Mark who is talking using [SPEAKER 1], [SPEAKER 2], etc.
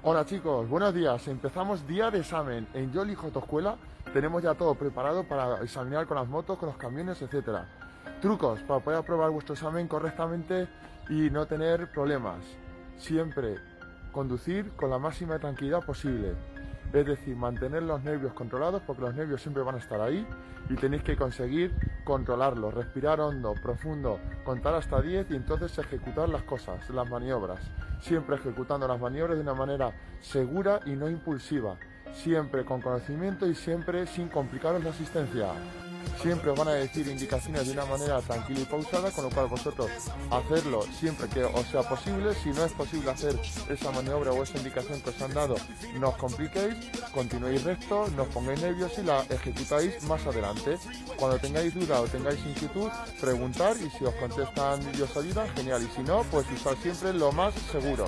[SPEAKER 1] Hola chicos, buenos días. Empezamos día de examen. En Yo elijo tu escuela tenemos ya todo preparado para examinar con las motos, con los camiones, etcétera. Trucos para poder aprobar vuestro examen correctamente y no tener problemas. Siempre conducir con la máxima tranquilidad posible. Es decir, mantener los nervios controlados porque los nervios siempre van a estar ahí y tenéis que conseguir controlarlos, respirar hondo, profundo, contar hasta 10 y entonces ejecutar las cosas, las maniobras. Siempre ejecutando las maniobras de una manera segura y no impulsiva. Siempre con conocimiento y siempre sin complicaros la asistencia siempre os van a decir indicaciones de una manera tranquila y pausada, con lo cual vosotros hacerlo siempre que os sea posible. Si no es posible hacer esa maniobra o esa indicación que os han dado, no os compliquéis, continuéis recto, no os pongáis nervios y la ejecutáis más adelante. Cuando tengáis duda o tengáis inquietud, preguntar y si os contestan y os ayudan, genial. Y si no, pues usar siempre lo más seguro.